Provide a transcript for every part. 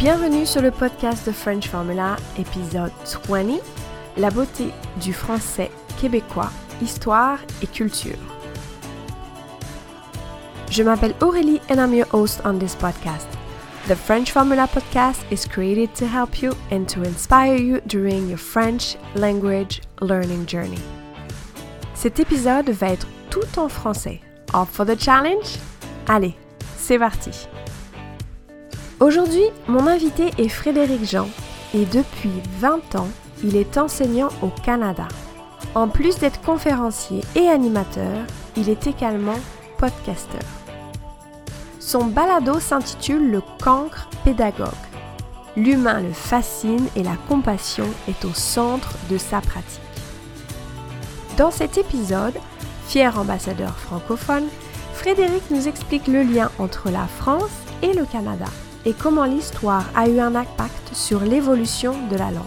Bienvenue sur le podcast de French Formula, épisode 20, La beauté du français québécois, histoire et culture. Je m'appelle Aurélie and I'm your host on this podcast. The French Formula podcast is created to help you and to inspire you during your French language learning journey. Cet épisode va être tout en français. Up for the challenge? Allez, c'est parti! Aujourd'hui, mon invité est Frédéric Jean et depuis 20 ans, il est enseignant au Canada. En plus d'être conférencier et animateur, il est également podcasteur. Son balado s'intitule Le cancre pédagogue. L'humain le fascine et la compassion est au centre de sa pratique. Dans cet épisode, fier ambassadeur francophone, Frédéric nous explique le lien entre la France et le Canada et comment l'histoire a eu un impact sur l'évolution de la langue.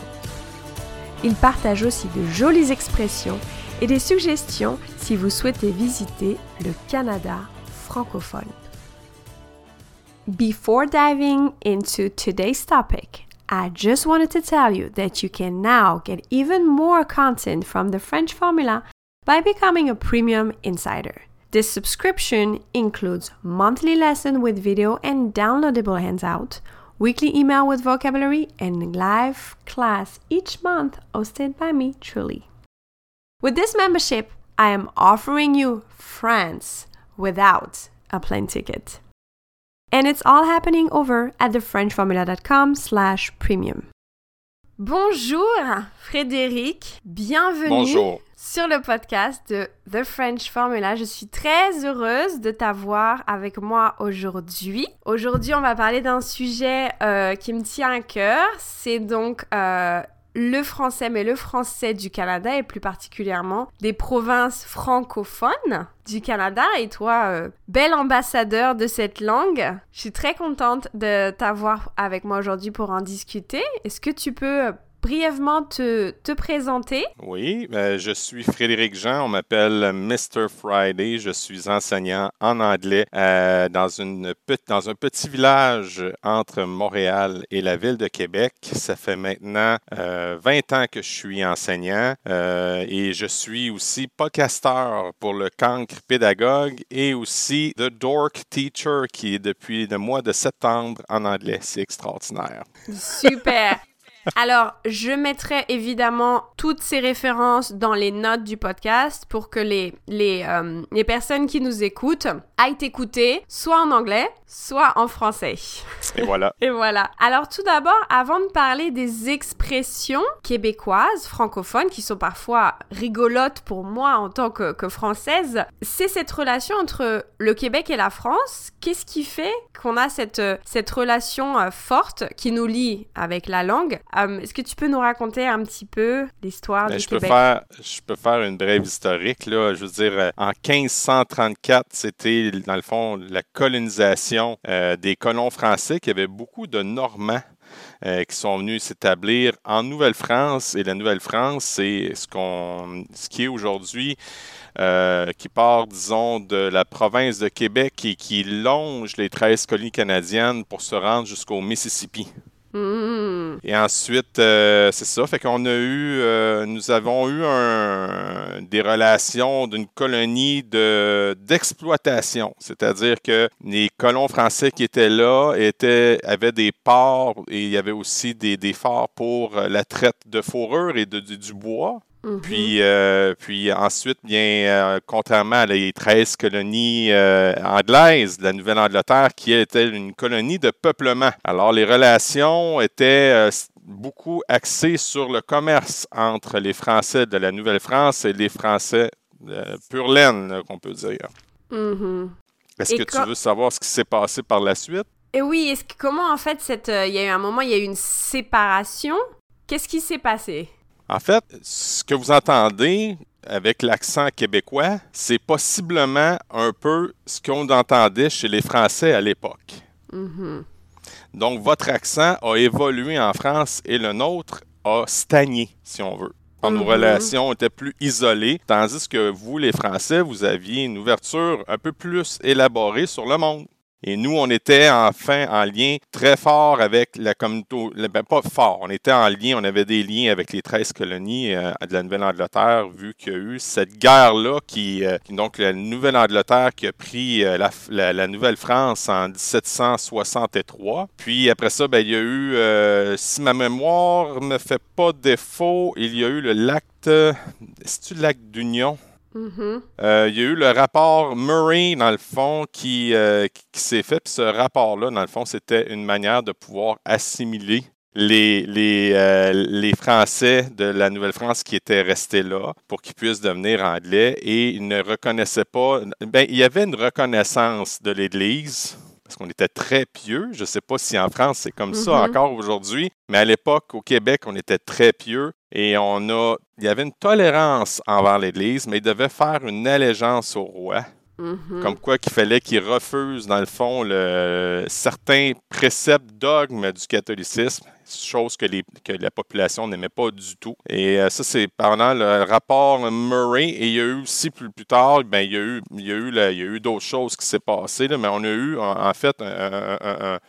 Il partage aussi de jolies expressions et des suggestions si vous souhaitez visiter le Canada francophone. Before diving into today's topic, I just wanted to tell you that you can now get even more content from the French formula by becoming a premium insider. This subscription includes monthly lesson with video and downloadable handout, weekly email with vocabulary, and live class each month hosted by me truly. With this membership, I am offering you France without a plane ticket. And it's all happening over at thefrenchformula.com slash premium. Bonjour Frédéric, bienvenue Bonjour. Sur le podcast de The French Formula. Je suis très heureuse de t'avoir avec moi aujourd'hui. Aujourd'hui, on va parler d'un sujet euh, qui me tient à cœur. C'est donc euh, le français, mais le français du Canada et plus particulièrement des provinces francophones du Canada. Et toi, euh, bel ambassadeur de cette langue, je suis très contente de t'avoir avec moi aujourd'hui pour en discuter. Est-ce que tu peux brièvement te, te présenter? Oui, euh, je suis Frédéric Jean. On m'appelle Mr. Friday. Je suis enseignant en anglais euh, dans, une, dans un petit village entre Montréal et la ville de Québec. Ça fait maintenant euh, 20 ans que je suis enseignant euh, et je suis aussi podcasteur pour le cancre pédagogue et aussi The Dork Teacher qui est depuis le mois de septembre en anglais. C'est extraordinaire. Super. Alors, je mettrai évidemment toutes ces références dans les notes du podcast pour que les, les, euh, les personnes qui nous écoutent aillent écouter soit en anglais, soit en français. Et voilà. Et voilà. Alors tout d'abord, avant de parler des expressions québécoises, francophones, qui sont parfois rigolotes pour moi en tant que, que française, c'est cette relation entre le Québec et la France. Qu'est-ce qui fait qu'on a cette, cette relation euh, forte qui nous lie avec la langue? Est-ce que tu peux nous raconter un petit peu l'histoire Ben, du je, peux Québec? faire, je peux faire une brève historique. Là. Je veux dire, euh, en 1534, c'était, dans le fond, la colonisation euh, des colons français qui avaient beaucoup de Normands. euh, qui sont venus s'établir en Nouvelle-France. Et la Nouvelle-France, c'est ce, qu'on, ce qui est aujourd'hui, euh, qui part, disons, de la province de Québec et qui longe les 13 colonies canadiennes pour se rendre jusqu'au Mississippi. Hmm. Et ensuite, euh, c'est ça, fait qu'on a eu, euh, nous avons eu des relations d'une colonie de, d'exploitation, c'est-à-dire que les colons français qui étaient là avaient des ports et il y avait aussi des, des forts pour euh, la traite de fourrure et de, du bois. Mhm. Puis, euh, puis ensuite, bien, euh, contrairement à les 13 colonies euh, anglaises de la Nouvelle-Angleterre, qui était une colonie de peuplement. Alors, les relations étaient beaucoup axées sur le commerce entre les Français de la Nouvelle-France et les Français pur laine, qu'on peut dire. Mhm. Est-ce que quand- tu veux savoir ce qui s'est passé par la suite? Et oui, est-ce que comment en fait cette il y a eu un moment, il y a eu une séparation? Qu'est-ce qui s'est passé? En fait, ce que vous entendez avec l'accent québécois, c'est possiblement un peu ce qu'on entendait chez les Français à l'époque. Mhm. Donc, votre accent a évolué en France et le nôtre a stagné, si on veut. Quand nos Mhm. relations étaient plus isolées, tandis que vous, les Français, vous aviez une ouverture un peu plus élaborée sur le monde. Et nous, on était enfin en lien très fort avec la communauté, ben, pas fort, on était en lien, on avait des liens avec les 13 colonies euh, de la Nouvelle-Angleterre, vu qu'il y a eu cette guerre-là qui, euh, donc la Nouvelle-Angleterre qui a pris euh, la, la, Nouvelle-France en 1763. Puis après ça, ben, il y a eu, si ma mémoire me fait pas défaut, il y a eu le lac, c'est-tu le d'Union? Mm-hmm. Euh, il y a eu le rapport Murray, dans le fond, qui, euh, s'est fait. Puis ce rapport-là, dans le fond, c'était une manière de pouvoir assimiler les, les, euh, les, Français de la Nouvelle-France qui étaient restés là pour qu'ils puissent devenir anglais et ils ne reconnaissaient pas. Ben, il y avait une reconnaissance de l'Église parce qu'on était très pieux. Je ne sais pas si en France c'est comme ça mm-hmm. encore aujourd'hui, mais à l'époque, au Québec, on était très pieux et on a, il y avait une tolérance envers l'Église, mais il devait faire une allégeance au roi. Mm-hmm. Comme quoi qu'il fallait qu'il refuse, dans le fond, le, certains préceptes, dogmes du catholicisme chose que, les, que la population n'aimait pas du tout. Et euh, ça, c'est pendant le rapport Murray. Et il y a eu aussi plus, plus tard, ben, il y a eu, eu, eu d'autres choses qui s'est passées, mais on a eu, en, fait,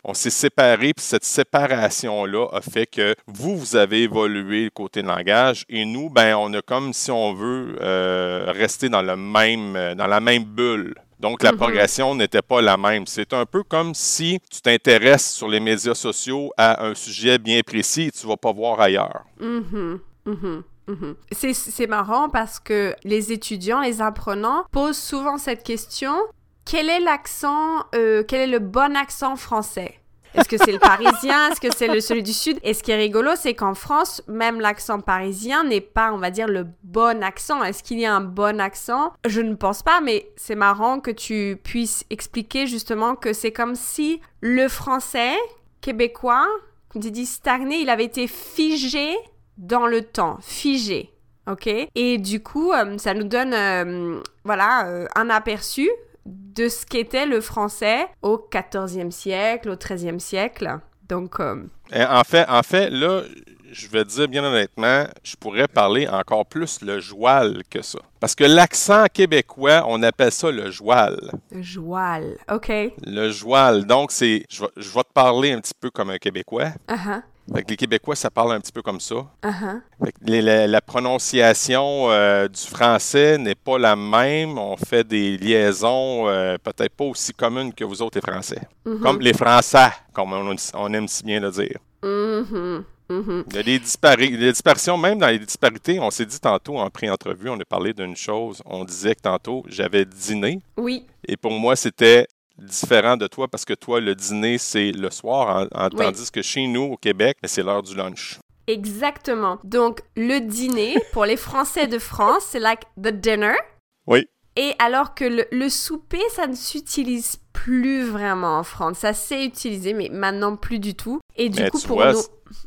on s'est séparés, puis cette séparation-là a fait que vous, vous avez évolué côté langage, et nous, ben, on a comme si on veut euh, rester dans le même, dans la même bulle. Donc, la mm-hmm. progression n'était pas la même. C'est un peu comme si tu t'intéresses sur les médias sociaux à un sujet bien précis et tu ne vas pas voir ailleurs. Mm-hmm. Mm-hmm. C'est marrant parce que les étudiants, les apprenants posent souvent cette question quel est l'accent, euh, quel est le bon accent français? Est-ce que c'est le parisien? Est-ce que c'est le celui du sud? Et ce qui est rigolo, c'est qu'en France, même l'accent parisien n'est pas, on va dire, le bon accent. Est-ce qu'il y a un bon accent? Je ne pense pas, mais c'est marrant que tu puisses expliquer justement que c'est comme si le français québécois, comme tu dis, stagné, il avait été figé dans le temps, figé. OK? Et du coup, euh, ça nous donne, euh, voilà, euh, un aperçu de ce qu'était le français au 14e siècle, au 13e siècle. Donc. Euh, en, fait, en fait, là, je vais dire bien honnêtement, je pourrais parler encore plus le joual que ça. Parce que l'accent québécois, on appelle ça le joual. Le joual, OK. Le joual. Donc, c'est. Je, vais te parler un petit peu comme un Québécois. Uh les Québécois, ça parle un petit peu comme ça. Uh-huh. la, prononciation euh, du français n'est pas la même. On fait des liaisons euh, peut-être pas aussi communes que vous autres, les Français. Mm-hmm. Comme les Français, comme on, aime si bien le dire. Mm-hmm. Il y a des, des, disparitions, même dans les disparités. On s'est dit tantôt en pré-entrevue, on a parlé d'une chose. On disait que tantôt, j'avais dîné. Oui. Et pour moi, c'était différent de toi parce que toi, le dîner, c'est le soir, tandis que chez nous, au Québec, c'est l'heure du lunch. Exactement. Donc, le dîner, pour les Français de France, c'est like the dinner. Oui. Et alors que le, souper, ça ne s'utilise plus vraiment en France. Ça s'est utilisé, mais maintenant plus du tout. Et du coup, pour nous,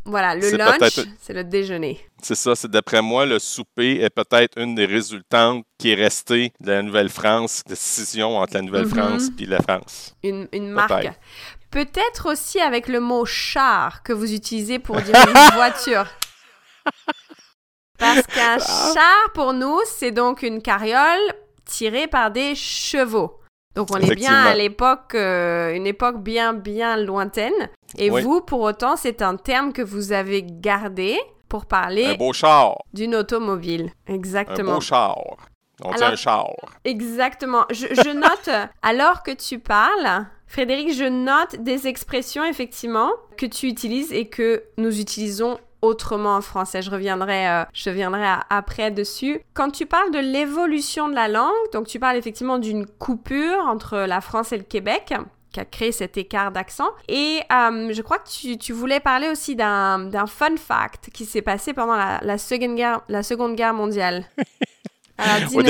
voilà, le lunch, c'est le déjeuner. C'est ça, c'est d'après moi, le souper est peut-être une des résultantes qui est restée de la Nouvelle-France, de décision entre la Nouvelle-France et mhm. la France. Une, une marque. Peut-être aussi avec le mot char que vous utilisez pour dire une voiture. Parce qu'un ah. char, pour nous, c'est donc une carriole tirée par des chevaux. Donc on est bien à l'époque, euh, une époque bien bien lointaine. Et vous, pour autant, c'est un terme que vous avez gardé pour parler d'une automobile. Exactement. Un beau char. On tient un char. Exactement. Je, je note, alors que tu parles, Frédéric, je note des expressions effectivement que tu utilises et que nous utilisons autrement en français. Je reviendrai, euh, je reviendrai après dessus. Quand tu parles de l'évolution de la langue, donc tu parles effectivement d'une coupure entre la France et le Québec qui a créé cet écart d'accent. Et euh, je crois que tu, tu voulais parler aussi d'un fun fact qui s'est passé pendant la, la, seconde guerre, la Seconde Guerre mondiale. au,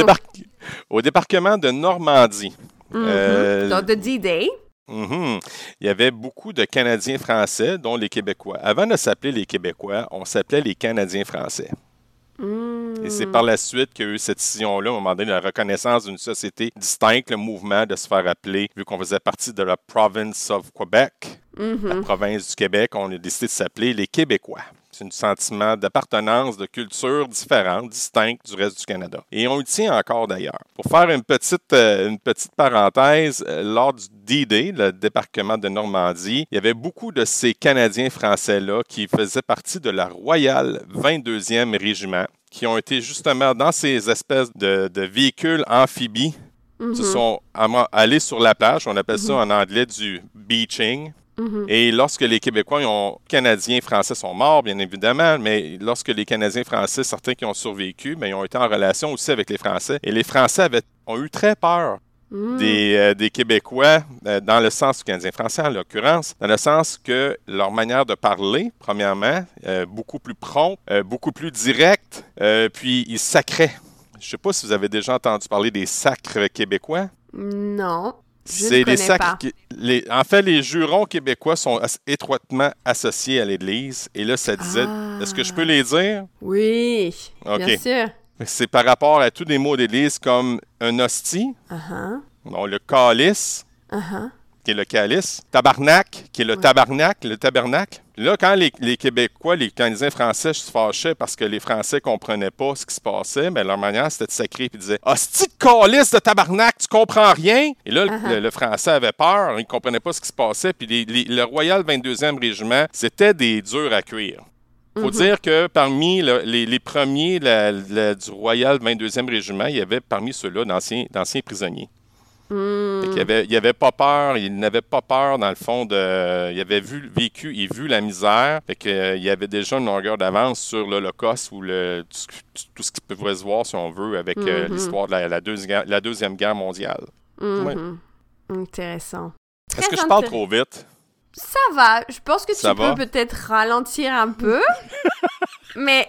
au, débarquement de Normandie. Mm euh, de D-Day. Mhm. Il y avait beaucoup de Canadiens français, dont les Québécois. Avant de s'appeler les Québécois, on s'appelait les Canadiens français. Mm. Et c'est par la suite qu'il y a eu cette décision-là, à un moment donné, la reconnaissance d'une société distincte, le mouvement de se faire appeler, vu qu'on faisait partie de la province of Quebec, la mm-hmm. province du Québec, on a décidé de s'appeler les Québécois. C'est un sentiment d'appartenance, de culture différente, distincte du reste du Canada. Et on le tient encore d'ailleurs. Pour faire une petite, euh, une petite parenthèse, euh, lors du D-Day, le débarquement de Normandie, il y avait beaucoup de ces Canadiens français-là qui faisaient partie de la Royale 22e Régiment, qui ont été justement dans ces espèces de, de véhicules amphibies se sont allés sur la plage. On appelle ça en anglais du beaching. Mhm. Et lorsque les Québécois, ils ont, Canadiens, Français sont morts, bien évidemment, mais lorsque les Canadiens français, certains qui ont survécu, ben, ils ont été en relation aussi avec les Français. Et les Français avaient, ont eu très peur Mm. des, euh, des Québécois, euh, dans le sens du Canadien français en l'occurrence, dans le sens que leur manière de parler, premièrement, euh, beaucoup plus prompte, euh, beaucoup plus directe, euh, puis ils sacraient. Je ne sais pas si vous avez déjà entendu parler des sacres québécois. Non. C'est les sacres. qui- les- en fait, les jurons québécois sont as- étroitement associés à l'Église. Et là, ça disait. Ah. Est-ce que je peux les dire? Oui, bien sûr. C'est par rapport à tous les mots d'Église comme un hostie, bon, le calice, uh-huh. Qui est le calice, tabarnak, qui est le Ouais. tabarnak, le tabernacle. Là, quand les, les Québécois, les Canadiens français se fâchaient parce que les Français comprenaient pas ce qui se passait, ben, leur manière, c'était de sacrer et disaient Hostie de calice de tabarnak, tu comprends rien. Et là, le- Uh-huh. le, le Français avait peur, il comprenait pas ce qui se passait. Puis les- les- le Royal 22e Régiment, c'était des durs à cuire. Il faut Mhm. dire que parmi le- les, les premiers la- la- du Royal 22e Régiment, il y avait parmi ceux-là d'anciens prisonniers. Mm. Fait qu'il avait, il avait pas peur, il n'avait pas peur dans le fond de. Il avait vu, vécu et vu la misère. Fait que, euh, il avait déjà une longueur d'avance sur l'Holocauste ou le, tout, ce qui- tout ce qui pouvait se voir, si on veut, avec euh, Mhm. l'histoire de la, la deuxième, la Deuxième Guerre mondiale. Mhm. Intéressant. Est-ce que je parle trop vite? Ça va. Je pense que Ça tu va? peux peut-être ralentir un peu. Mais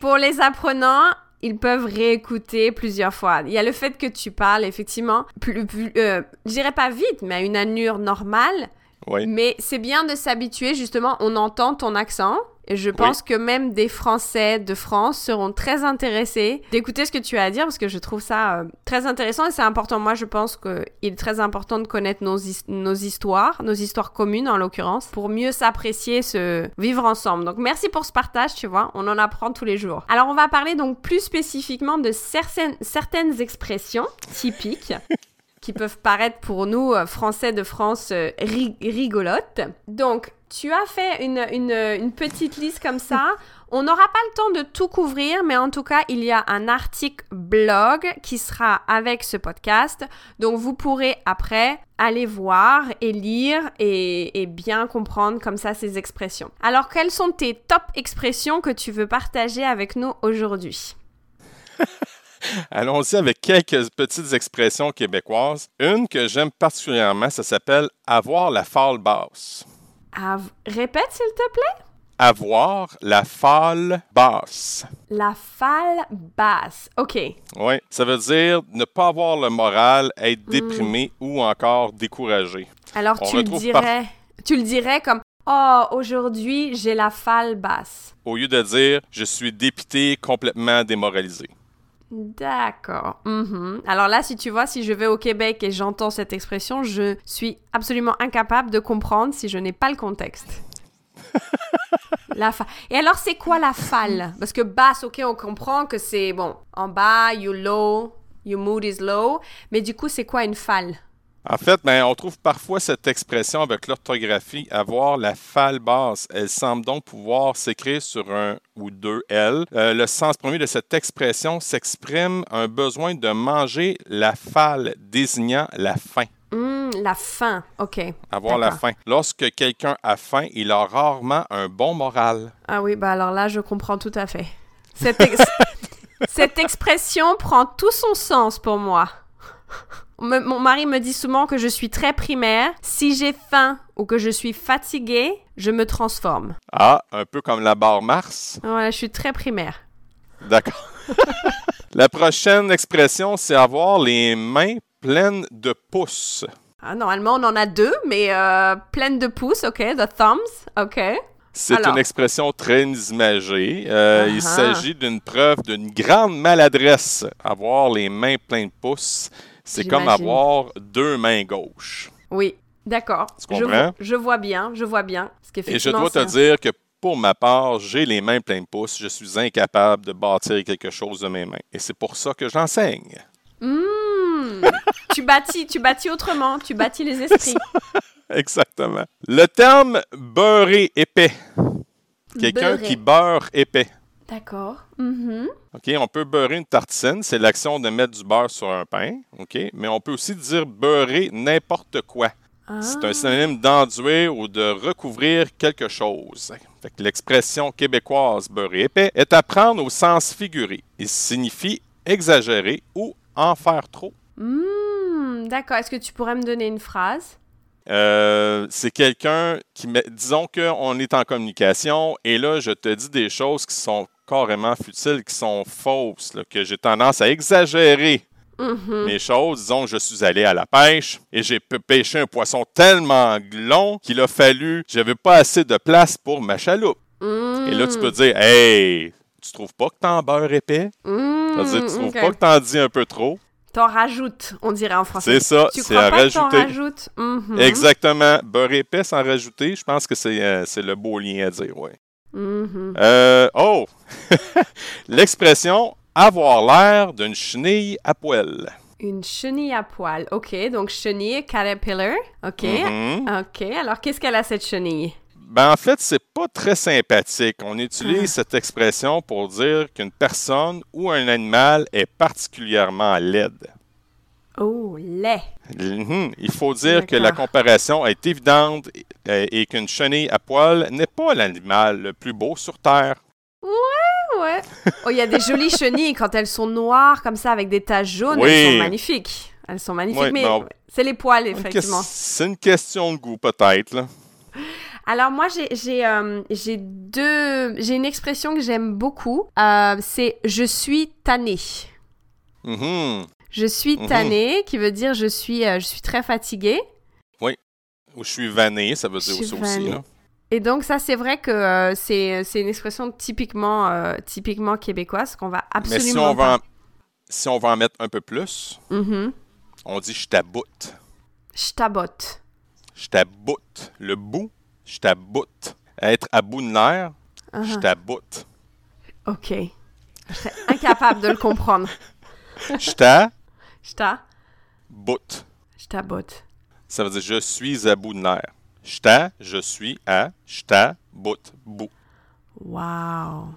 pour les apprenants, ils peuvent réécouter plusieurs fois. Il y a le fait que tu parles, effectivement, plus, plus euh, je dirais pas vite, mais à une allure normale. Oui. Mais c'est bien de s'habituer, justement, on entend ton accent. Et je pense que même des Français de France seront très intéressés d'écouter ce que tu as à dire parce que je trouve ça euh, très intéressant et c'est important. Moi, je pense qu'il est très important de connaître nos, his- nos histoires, nos histoires communes en l'occurrence, pour mieux s'apprécier, se vivre ensemble. Donc, merci pour ce partage, tu vois, on en apprend tous les jours. Alors, on va parler donc plus spécifiquement de certaines, certaines expressions typiques qui peuvent paraître pour nous, euh, Français de France, euh, ri- rigolotes. Donc, tu as fait une, une, une petite liste comme ça. On n'aura pas le temps de tout couvrir, mais en tout cas, il y a un article blog qui sera avec ce podcast. Donc, vous pourrez après aller voir et lire et, et bien comprendre comme ça ces expressions. Alors, quelles sont tes top expressions que tu veux partager avec nous aujourd'hui? Allons-y avec quelques petites expressions québécoises. Une que j'aime particulièrement, ça s'appelle avoir la fâle basse. Répète, s'il te plaît. Avoir la fâle basse. La falle basse. OK. Oui, ça veut dire ne pas avoir le moral, être déprimé ou encore découragé. Alors On tu le dirais, tu le dirais comme oh aujourd'hui j'ai la falle basse. Au lieu de dire je suis dépité, complètement démoralisé. D'accord. Mhm. Alors là, si tu vois, si je vais au Québec et j'entends cette expression, je suis absolument incapable de comprendre si je n'ai pas le contexte. la fa... Et alors, c'est quoi la falle? Parce que basse, ok, on comprend que c'est bon, en bas, you low, your mood is low. Mais du coup, c'est quoi une falle? En fait, ben, on trouve parfois cette expression avec l'orthographie avoir la falle basse. Elle semble donc pouvoir s'écrire sur un ou deux L. Euh, le sens premier de cette expression s'exprime un besoin de manger la falle, désignant la faim. Hmm, La faim, ok. Avoir la faim. Lorsque quelqu'un a faim, il a rarement un bon moral. Ah oui, bah alors là, je comprends tout à fait. Cette, ex- Cette expression prend tout son sens pour moi. Me- mon mari me dit souvent que je suis très primaire. Si j'ai faim ou que je suis fatiguée, je me transforme. Ah, un peu comme la barre Mars. Ouais, je suis très primaire. D'accord. la prochaine expression, c'est avoir les mains pleines de pouces. Ah, normalement, on en a deux, mais euh, pleine de pouces, ok, the thumbs, ok. C'est une expression très imagée. Euh, il s'agit d'une preuve d'une grande maladresse. Avoir les mains pleines de pouces, c'est comme avoir deux mains gauches. Oui, d'accord. Tu Je comprends? Je, vois bien, je vois bien. Parce Et je dois te dire que Pour ma part, j'ai les mains pleines de pouces. Je suis incapable de bâtir quelque chose de mes mains. Et c'est pour ça que j'enseigne. Mmh. tu bâtis, tu bâtis autrement, tu bâtis les esprits. Exactement. Le terme beurrer épais. Quelqu'un qui beurre épais. D'accord. Mhm. OK, on peut beurrer une tartine, c'est l'action de mettre du beurre sur un pain, OK? Mais on peut aussi dire beurrer n'importe quoi. C'est un Ah. synonyme d'enduire ou de recouvrir quelque chose. Que l'expression québécoise beurrer épais est à prendre au sens figuré. Il signifie exagérer ou en faire trop. Hmm, D'accord. Est-ce que tu pourrais me donner une phrase? Euh, c'est quelqu'un qui met, disons qu'on est en communication et là, je te dis des choses qui sont carrément futiles, qui sont fausses, là, que j'ai tendance à exagérer Mhm. mes choses. Disons que je suis allé à la pêche et j'ai pêché un poisson tellement long qu'il a fallu, j'avais pas assez de place pour ma chaloupe. Et là, tu peux dire, hey, tu trouves pas que t'en beurres épais? Hmm, Ça veut dire, tu trouves pas que t'en dis un peu trop? T'en rajoutes, on dirait en français. C'est ça, Tu c'est à rajouter. Mhm. Exactement. Beurre épais sans rajouter, je pense que c'est euh, c'est le beau lien à dire, oui. Mhm. Euh, oh! L'expression avoir l'air d'une chenille à poil. Une chenille à poil. Ok, donc chenille, caterpillar. Ok. Mhm. Ok, alors qu'est-ce qu'elle a cette chenille? Ben, en fait, c'est pas très sympathique. On utilise cette expression pour dire qu'une personne ou un animal est particulièrement laide. Oh, lait. Mhm. Il faut dire que la comparaison est évidente et qu'une chenille à poil n'est pas l'animal le plus beau sur Terre. Ouais. Oh, il y a des jolies chenilles quand elles sont noires comme ça avec des taches jaunes. Oui. Elles sont magnifiques. Elles sont magnifiques, Oui, mais non. c'est les poils, effectivement. C'est une question de goût, peut-être. là. Alors moi, j'ai j'ai euh, j'ai deux... J'ai une expression que j'aime beaucoup. Euh, c'est « je suis tannée ». Mhm. Je suis Mhm. tannée, qui veut dire je suis, euh, je suis très fatiguée. Ou je suis vanné, ça veut dire aussi. là. Et donc ça, c'est vrai que euh, c'est une expression typiquement, euh, typiquement québécoise qu'on va Mais absolument si on, va en, si on va en mettre un peu plus, Mhm. on dit je t'aboute. Je tabote. Je t'aboute. Le bout, je t'aboute. Être à bout de nerfs, je Uh-huh. t'aboute. Ok. Je serais incapable de le comprendre. Je t'aboute. Je ta... Je tabote. Ça veut dire je suis à bout de nerfs. Je t'a, je suis à, je t'aboute. Bout. Wow.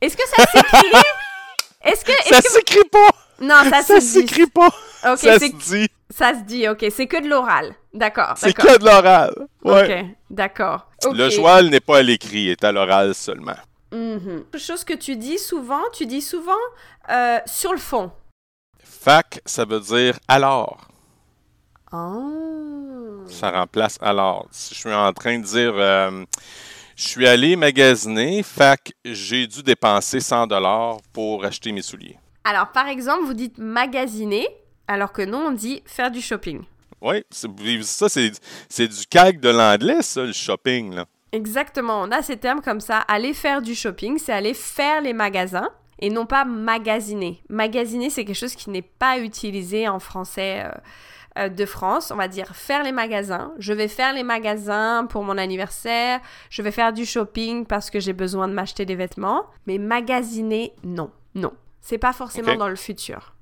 Est-ce que ça s'écrit? Est-ce que... Ça est-ce que- s'écrit pas! Non, ça, Ça s'écrit pas! Ok, ça se dit. ça se dit, ok. C'est que de l'oral. D'accord, C'est que de l'oral. Ouais. Ok, d'accord. Le joual n'est pas à l'écrit, est à l'oral seulement. Quelque chose que tu dis souvent, tu dis souvent euh, sur le fond. Fac, ça veut dire alors. Oh. Ça remplace alors. Si je suis en train de dire, euh, je suis allé magasiner, fac, j'ai dû dépenser 100 dollars pour acheter mes souliers. Alors, par exemple, vous dites magasiner, alors que nous, on dit faire du shopping. Oui, c'est- ça, c'est c'est du calque de l'anglais, ça, le shopping. Là. Exactement, on a ces termes comme ça. Aller faire du shopping, c'est aller faire les magasins et non pas magasiner. Magasiner, c'est quelque chose qui n'est pas utilisé en français euh, euh, de France. On va dire faire les magasins. Je vais faire les magasins pour mon anniversaire. Je vais faire du shopping parce que j'ai besoin de m'acheter des vêtements. Mais magasiner, non. Non. C'est pas forcément dans le futur.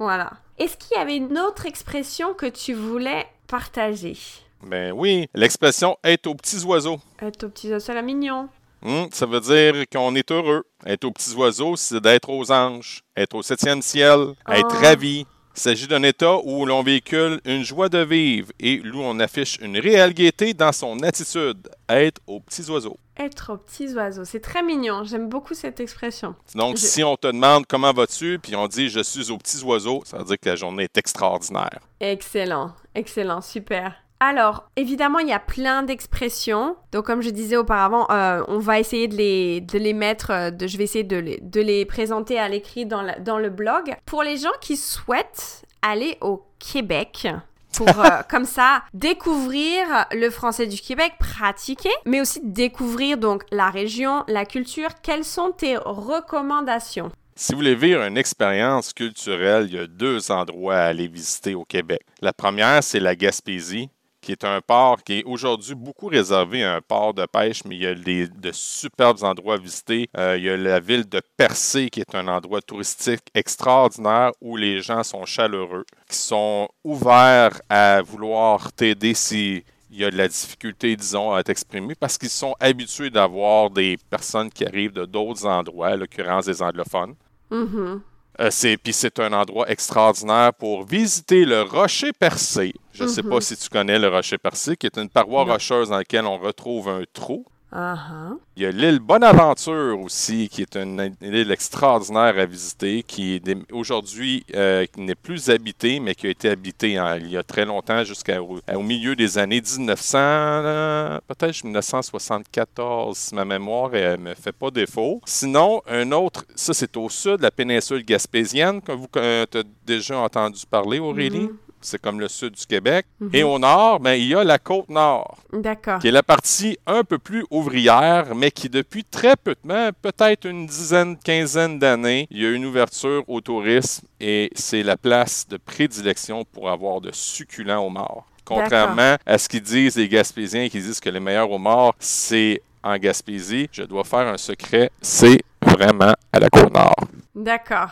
Voilà. Est-ce qu'il y avait une autre expression que tu voulais partager? Ben oui, l'expression être aux petits oiseaux. Être au petit os, c'est mignon. Hum, ça veut dire qu'on est heureux. Être aux petits oiseaux, c'est d'être aux anges, être au septième ciel, être Ah. ravi. Il s'agit d'un état où l'on véhicule une joie de vivre et où on affiche une réelle gaieté dans son attitude. Être aux petits oiseaux. Être aux petits oiseaux, c'est très mignon. J'aime beaucoup cette expression. Donc, Je- si on te demande comment vas-tu, puis on dit je suis aux petits oiseaux, ça veut dire que la journée est extraordinaire. Excellent, excellent, super. Alors, évidemment, il y a plein d'expressions. Donc, comme je disais auparavant, euh, on va essayer de les, de les mettre, euh, de, je vais essayer de les, de les présenter à l'écrit dans, la- dans le blog. Pour les gens qui souhaitent aller au Québec, pour euh, comme ça découvrir le français du Québec, pratiquer, mais aussi découvrir donc la région, la culture, quelles sont tes recommandations? Si vous voulez vivre une expérience culturelle, il y a deux endroits à aller visiter au Québec. La première, c'est la Gaspésie, qui est un port qui est aujourd'hui beaucoup réservé à un port de pêche, mais il y a des, de superbes endroits à visiter. Euh, il y a la ville de Percé, qui est un endroit touristique extraordinaire où les gens sont chaleureux, qui sont ouverts à vouloir t'aider si il y a de la difficulté, disons, à t'exprimer parce qu'ils sont habitués d'avoir des personnes qui arrivent de d'autres endroits, à l'occurrence des anglophones. Mhm. Euh, c'est, puis c'est un endroit extraordinaire pour visiter le Rocher Percé. Je ne sais pas si tu connais le Rocher Percé, qui est une paroi Non. rocheuse dans laquelle on retrouve un trou. Ah, ah. Il y a l'île Bonaventure aussi, qui est une, une île extraordinaire à visiter, qui aujourd'hui euh, n'est plus habitée, mais qui a été habitée en- il y a très longtemps, jusqu'au au milieu des années 1900, euh, peut-être 1974, si ma mémoire ne me fait pas défaut. Sinon, un autre, ça c'est au sud, la péninsule gaspésienne, que vous as déjà entendu parler, Aurélie? Mhm. C'est comme le sud du Québec. Mhm. Et au nord, ben, il y a la côte nord D'accord. qui est la partie un peu plus ouvrière, mais qui depuis très peu de temps, peut-être une dizaine, quinzaine d'années, il y a une ouverture au tourisme et c'est la place de prédilection pour avoir de succulents homards. Contrairement à ce qu'ils disent les Gaspésiens qui disent que les meilleurs homards, c'est en Gaspésie, je dois faire un secret, c'est vraiment à la Côte-Nord. D'accord.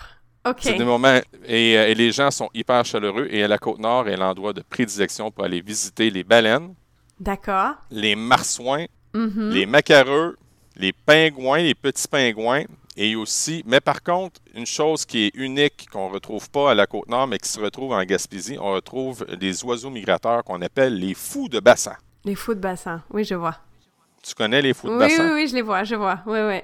C'est des moments et, euh, et les gens sont hyper chaleureux et à la Côte-Nord est l'endroit de prédilection pour aller visiter les baleines, D'accord. les marsouins, Mhm. les macareux, les pingouins, les petits pingouins, et aussi, mais par contre, une chose qui est unique, qu'on ne retrouve pas à la Côte-Nord, mais qui se retrouve en Gaspésie, on retrouve des oiseaux migrateurs qu'on appelle les fous de bassin. Les fous de bassin. Oui, je vois. Tu connais les fous de Oui, bassin? oui, oui, je les vois, je vois. Oui, oui.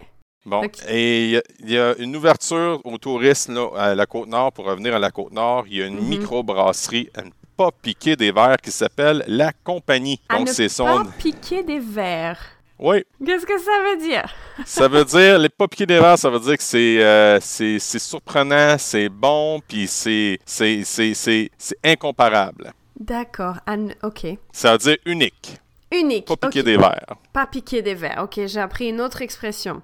Bon, et il y a- il y, a une ouverture au tourisme là, à la Côte-Nord. Pour revenir à la Côte-Nord, il y a une Mhm. microbrasserie à ne pas piquer des verres qui s'appelle La Compagnie. À Donc, c'est pas son... piquer des verres. Oui, Qu'est-ce que ça veut dire? Ça veut dire, les pas piquer des verres, ça veut dire que c'est euh, surprenant, c'est bon, puis c'est incomparable. D'accord. Ok. Ça veut dire unique, Unique. pas piquer des verres. Pas piquer des verres. Ok, j'ai appris une autre expression.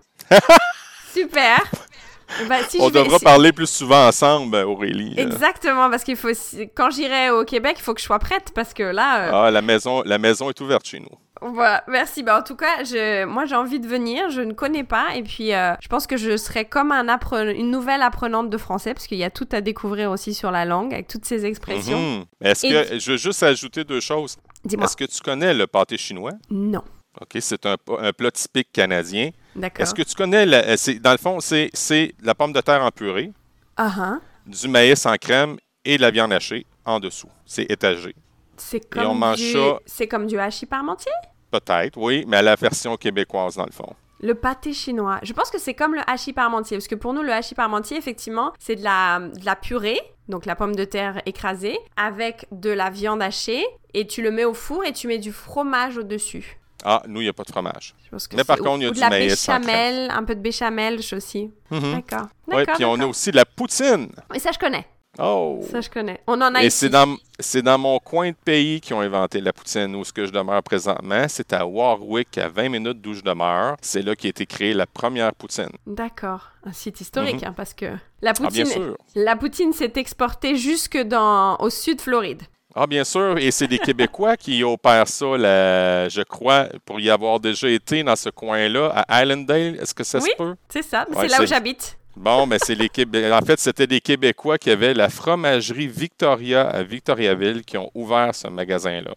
Super. Bah, si On vais- devra parler plus souvent ensemble, Aurélie. Exactement, parce qu'il faut. Quand j'irai au Québec, il faut que je sois prête parce que là. euh, Ah, la maison, la maison est ouverte chez nous. Voilà, merci. Bah, en tout cas, je, moi j'ai envie de venir, je ne connais pas, et puis euh, je pense que je serai comme un une nouvelle apprenante de français, parce qu'il y a tout à découvrir aussi sur la langue, avec toutes ces expressions. Mhm. Est-ce Et- que, je veux juste ajouter deux choses. Dis-moi. Est-ce que tu connais le pâté chinois? Non. OK, c'est un, un plat typique canadien. D'accord. Est-ce que tu connais, la- euh, c'est- dans le fond, c'est c'est la pomme de terre en purée, ah. du maïs en crème et de la viande hachée en dessous. C'est étagé. C'est on comme, mange du... ça- c'est comme du hachis parmentier? Peut-être, oui, mais à la version québécoise, dans le fond. Le pâté chinois. Je pense que c'est comme le hachis parmentier, parce que pour nous, le hachis parmentier, effectivement, c'est de la, de la purée, donc la pomme de terre écrasée, avec de la viande hachée, et tu le mets au four et tu mets du fromage au-dessus. Ah, nous, il n'y a pas de fromage. Mais par contre, il y a de du maïs béchamel, un peu de béchamel je aussi. Mhm. D'accord. Oui, puis on a aussi de la poutine. Mais ça, je connais. Oh! Ça, je connais. On en a Et ici. c'est dans, c'est dans mon coin de pays qu'ils ont inventé la poutine, où ce que je demeure présentement. C'est à Warwick, à 20 minutes d'où je demeure. C'est là qu'a été créée la première poutine. D'accord. Un site historique, hein, parce que la Mhm. Ah, bien poutine, sûr. la poutine s'est exportée jusque dans, au sud Floride. Ah, bien sûr. Et c'est des Québécois qui opèrent ça, la- je crois, pour y avoir déjà été dans ce coin-là, à Islandale. Est-ce que ça Oui. se peut? C'est ça. Ouais, c'est là où j'habite. Bon, mais c'est les Québé- En fait, c'était des Québécois qui avaient la fromagerie Victoria à Victoriaville qui ont ouvert ce magasin-là,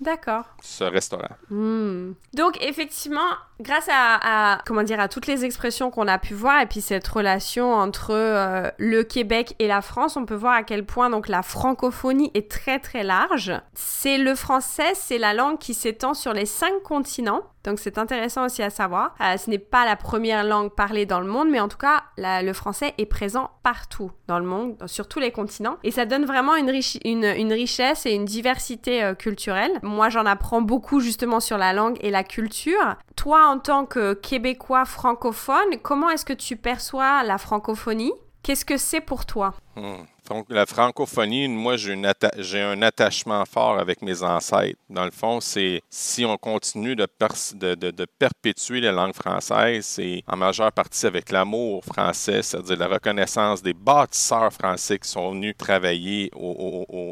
D'accord. ce restaurant. Hmm. Donc effectivement, grâce à, à- comment dire à toutes les expressions qu'on a pu voir et puis cette relation entre euh, le Québec et la France, on peut voir à quel point donc la francophonie est très très large. C'est le français, c'est la langue qui s'étend sur les cinq continents. Donc c'est intéressant aussi à savoir. Euh, ce n'est pas la première langue parlée dans le monde, mais en tout cas, la- le français est présent partout dans le monde, sur tous les continents. Et ça donne vraiment une, richi- une, une richesse et une diversité euh, culturelle. Moi, j'en apprends beaucoup justement sur la langue et la culture. Toi, en tant que Québécois francophone, comment est-ce que tu perçois la francophonie? Qu'est-ce que c'est pour toi? Hmm. Donc, la francophonie, moi, j'ai un attachement fort avec mes ancêtres. Dans le fond, c'est si on continue de, perpétuer la langue française, c'est en majeure partie avec l'amour français, c'est-à-dire la reconnaissance des bâtisseurs français qui sont venus travailler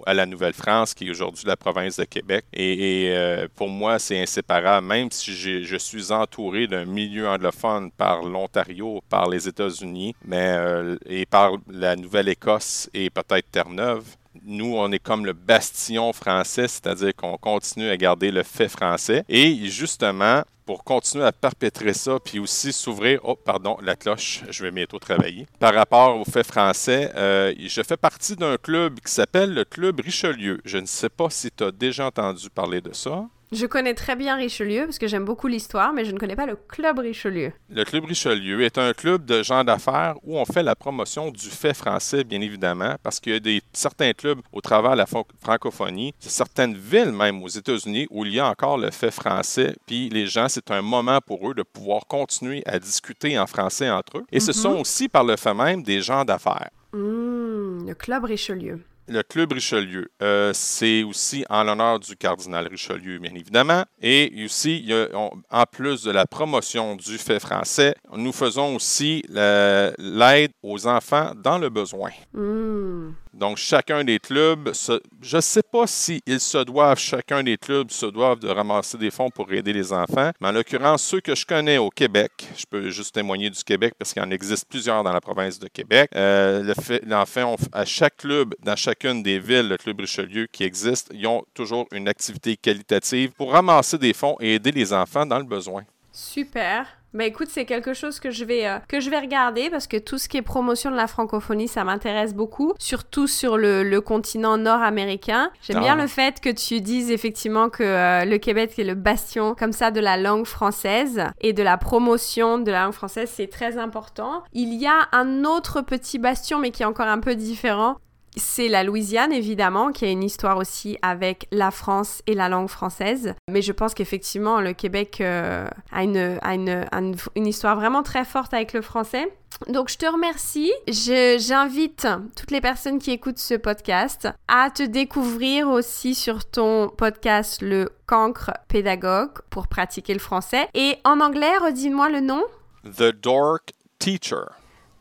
à la Nouvelle-France, qui est aujourd'hui la province de Québec. Et, euh, pour moi, c'est inséparable, même si je suis entouré d'un milieu anglophone par l'Ontario, par les États-Unis, mais euh, et par la Nouvelle-Écosse et peut-être Terre-Neuve. Nous, on est comme le bastion français, c'est-à-dire qu'on continue à garder le fait français. Et justement, pour continuer à perpétrer ça, puis aussi s'ouvrir, oh pardon, la cloche, je vais bientôt travailler. Par rapport au fait français, euh, je fais partie d'un club qui s'appelle le Club Richelieu. Je ne sais pas si tu as déjà entendu parler de ça. Je connais très bien Richelieu parce que j'aime beaucoup l'histoire, mais je ne connais pas le Club Richelieu. Le Club Richelieu est un club de gens d'affaires où on fait la promotion du fait français, bien évidemment, parce qu'il y a des, certains clubs au travers de la francophonie, certaines villes même aux États-Unis où il y a encore le fait français, puis les gens, c'est un moment pour eux de pouvoir continuer à discuter en français entre eux. Et ce mhm. sont aussi par le fait même des gens d'affaires. Mmh, le Club Richelieu. Le Club Richelieu, euh, c'est aussi en l'honneur du cardinal Richelieu, bien évidemment. Et aussi, en plus de la promotion du fait français, nous faisons aussi l'aide aux enfants dans le besoin. Mmh. Donc, chacun des clubs, je ne sais pas s'ils se doivent, chacun des clubs se doivent de ramasser des fonds pour aider les enfants, mais en l'occurrence, ceux que je connais au Québec, je peux juste témoigner du Québec parce qu'il en existe plusieurs dans la province de Québec. Euh, enfin, à chaque club, dans chacune des villes, le Club Richelieu qui existe, ils ont toujours une activité qualitative pour ramasser des fonds et aider les enfants dans le besoin. Super. Bah écoute, c'est quelque chose que je vais euh, que je vais regarder parce que tout ce qui est promotion de la francophonie, ça m'intéresse beaucoup, surtout sur le, continent nord-américain. J'aime bien ah. le fait que tu dises effectivement que euh, le Québec est le bastion comme ça de la langue française et de la promotion de la langue française, c'est très important. Il y a un autre petit bastion mais qui est encore un peu différent, c'est la Louisiane, évidemment, qui a une histoire aussi avec la France et la langue française. Mais je pense qu'effectivement, le Québec euh, a, une, une, histoire vraiment très forte avec le français. Donc, je te remercie. J'invite toutes les personnes qui écoutent ce podcast à te découvrir aussi sur ton podcast Le Cancre Pédagogue pour pratiquer le français. Et en anglais, redis-moi le nom. The Dork Teacher.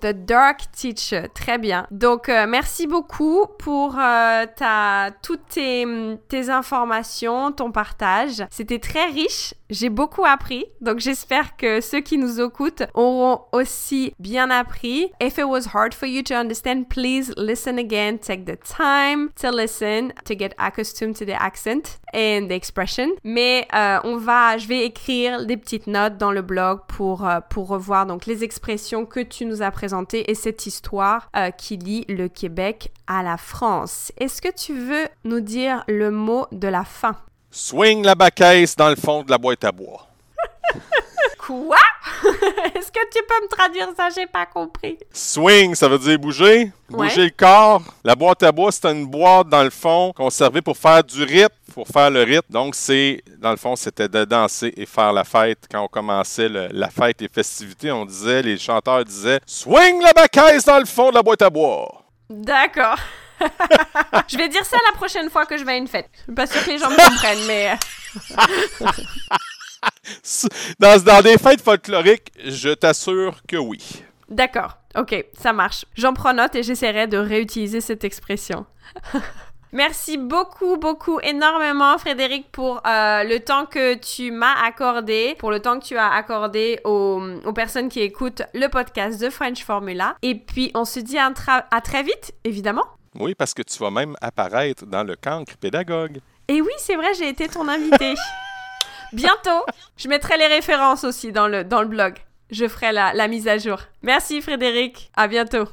The Dark Teacher. Très bien. Donc, euh, merci beaucoup pour euh, ta, toutes tes, tes, informations, ton partage. C'était très riche. J'ai beaucoup appris. Donc, j'espère que ceux qui nous écoutent auront aussi bien appris. If it was hard for you to understand, please listen again. Take the time to listen to get accustomed to the accent and the expression. Mais euh, on va, je vais écrire des petites notes dans le blog pour, pour revoir donc les expressions que tu nous as présentées et cette histoire euh, qui lie le Québec à la France. Est-ce que tu veux nous dire le mot de la fin? Swing la baquette dans le fond de la boîte à bois. Quoi? Est-ce que tu peux me traduire ça? J'ai pas compris. Swing, ça veut dire bouger. Bouger le corps. La boîte à bois, c'est une boîte dans le fond qu'on servait pour faire du rythme, pour faire le rythme. Donc, c'est, dans le fond, c'était de danser et faire la fête. Quand on commençait la fête et festivités, on disait, les chanteurs disaient Swing la bacaisse dans le fond de la boîte à bois. D'accord. je vais dire ça la prochaine fois que je vais à une fête. Je suis pas sûre que les gens me comprennent, mais. Dans, dans des fêtes folkloriques, je t'assure que oui. D'accord, ok, ça marche. J'en prends note et j'essaierai de réutiliser cette expression. Merci beaucoup, beaucoup, énormément, Frédéric, pour euh, le temps que tu m'as accordé, pour le temps que tu as accordé aux, personnes qui écoutent le podcast de French Formula. Et puis, on se dit à, à très vite, évidemment. Oui, parce que tu vas même apparaître dans le cancre pédagogue. Et oui, c'est vrai, j'ai été ton invité. Bientôt, je mettrai les références aussi dans le, dans le blog. Je ferai la, la mise à jour. Merci Frédéric. À bientôt.